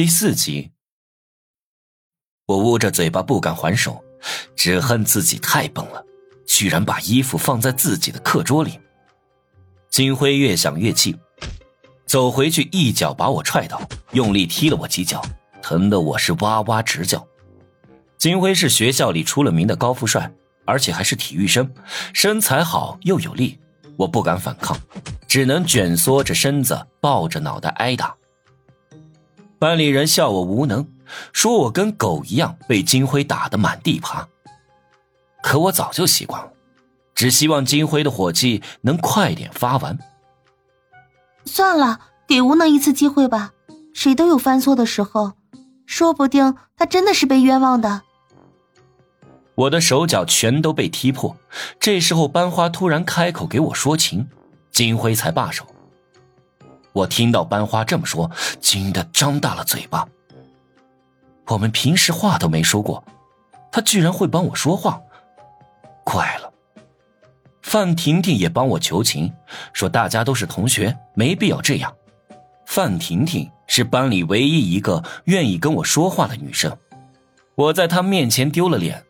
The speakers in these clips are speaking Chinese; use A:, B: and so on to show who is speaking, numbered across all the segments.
A: 第四集，我捂着嘴巴不敢还手，只恨自己太笨了，居然把衣服放在自己的课桌里。金辉越想越气，走回去一脚把我踹倒，用力踢了我几脚，疼得我是哇哇直叫。金辉是学校里出了名的高富帅，而且还是体育生，身材好又有力，我不敢反抗，只能蜷缩着身子，抱着脑袋挨打。班里人笑我无能，说我跟狗一样被金辉打得满地爬。可我早就习惯了，只希望金辉的火气能快点发完。
B: 算了，给无能一次机会吧，谁都有犯错的时候，说不定他真的是被冤枉的。
A: 我的手脚全都被踢破，这时候班花突然开口给我说情，金辉才罢手。我听到班花这么说，惊得张大了嘴巴。我们平时话都没说过，他居然会帮我说话，怪了。范婷婷也帮我求情，说大家都是同学，没必要这样。范婷婷是班里唯一一个愿意跟我说话的女生，我在她面前丢了脸，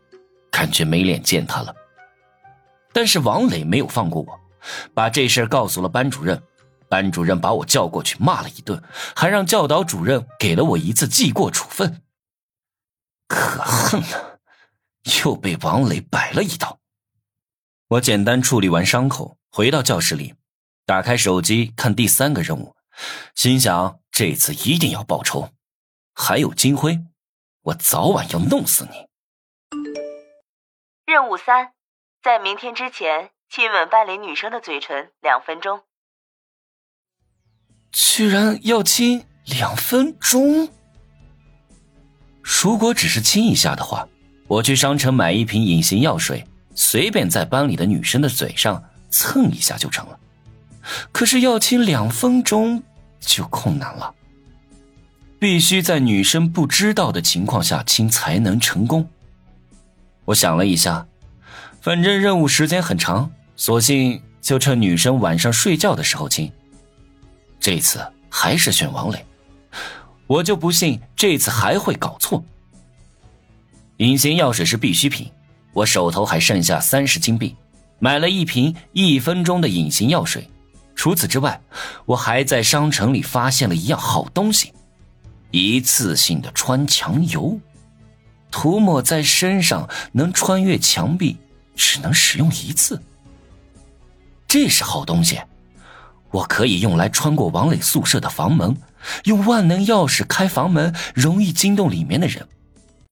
A: 感觉没脸见她了。但是王磊没有放过我，把这事告诉了班主任。班主任把我叫过去骂了一顿，还让教导主任给了我一次记过处分。可恨了，又被王磊摆了一道。我简单处理完伤口，回到教室里，打开手机看第三个任务，心想这次一定要报仇。还有金辉，我早晚要弄死你。
C: 任务三，在明天之前亲吻班里女生的嘴唇两分钟。
A: 居然要亲两分钟！如果只是亲一下的话，我去商城买一瓶隐形药水，随便在班里的女生的嘴上蹭一下就成了。可是要亲两分钟就困难了，必须在女生不知道的情况下亲才能成功。我想了一下，反正任务时间很长，索性就趁女生晚上睡觉的时候亲。这次还是选王磊，我就不信这次还会搞错。隐形药水是必需品，我手头还剩下三十金币，买了一瓶一分钟的隐形药水。除此之外，我还在商城里发现了一样好东西——一次性的穿墙油，涂抹在身上能穿越墙壁，只能使用一次。这是好东西。我可以用来穿过王磊宿舍的房门，用万能钥匙开房门，容易惊动里面的人。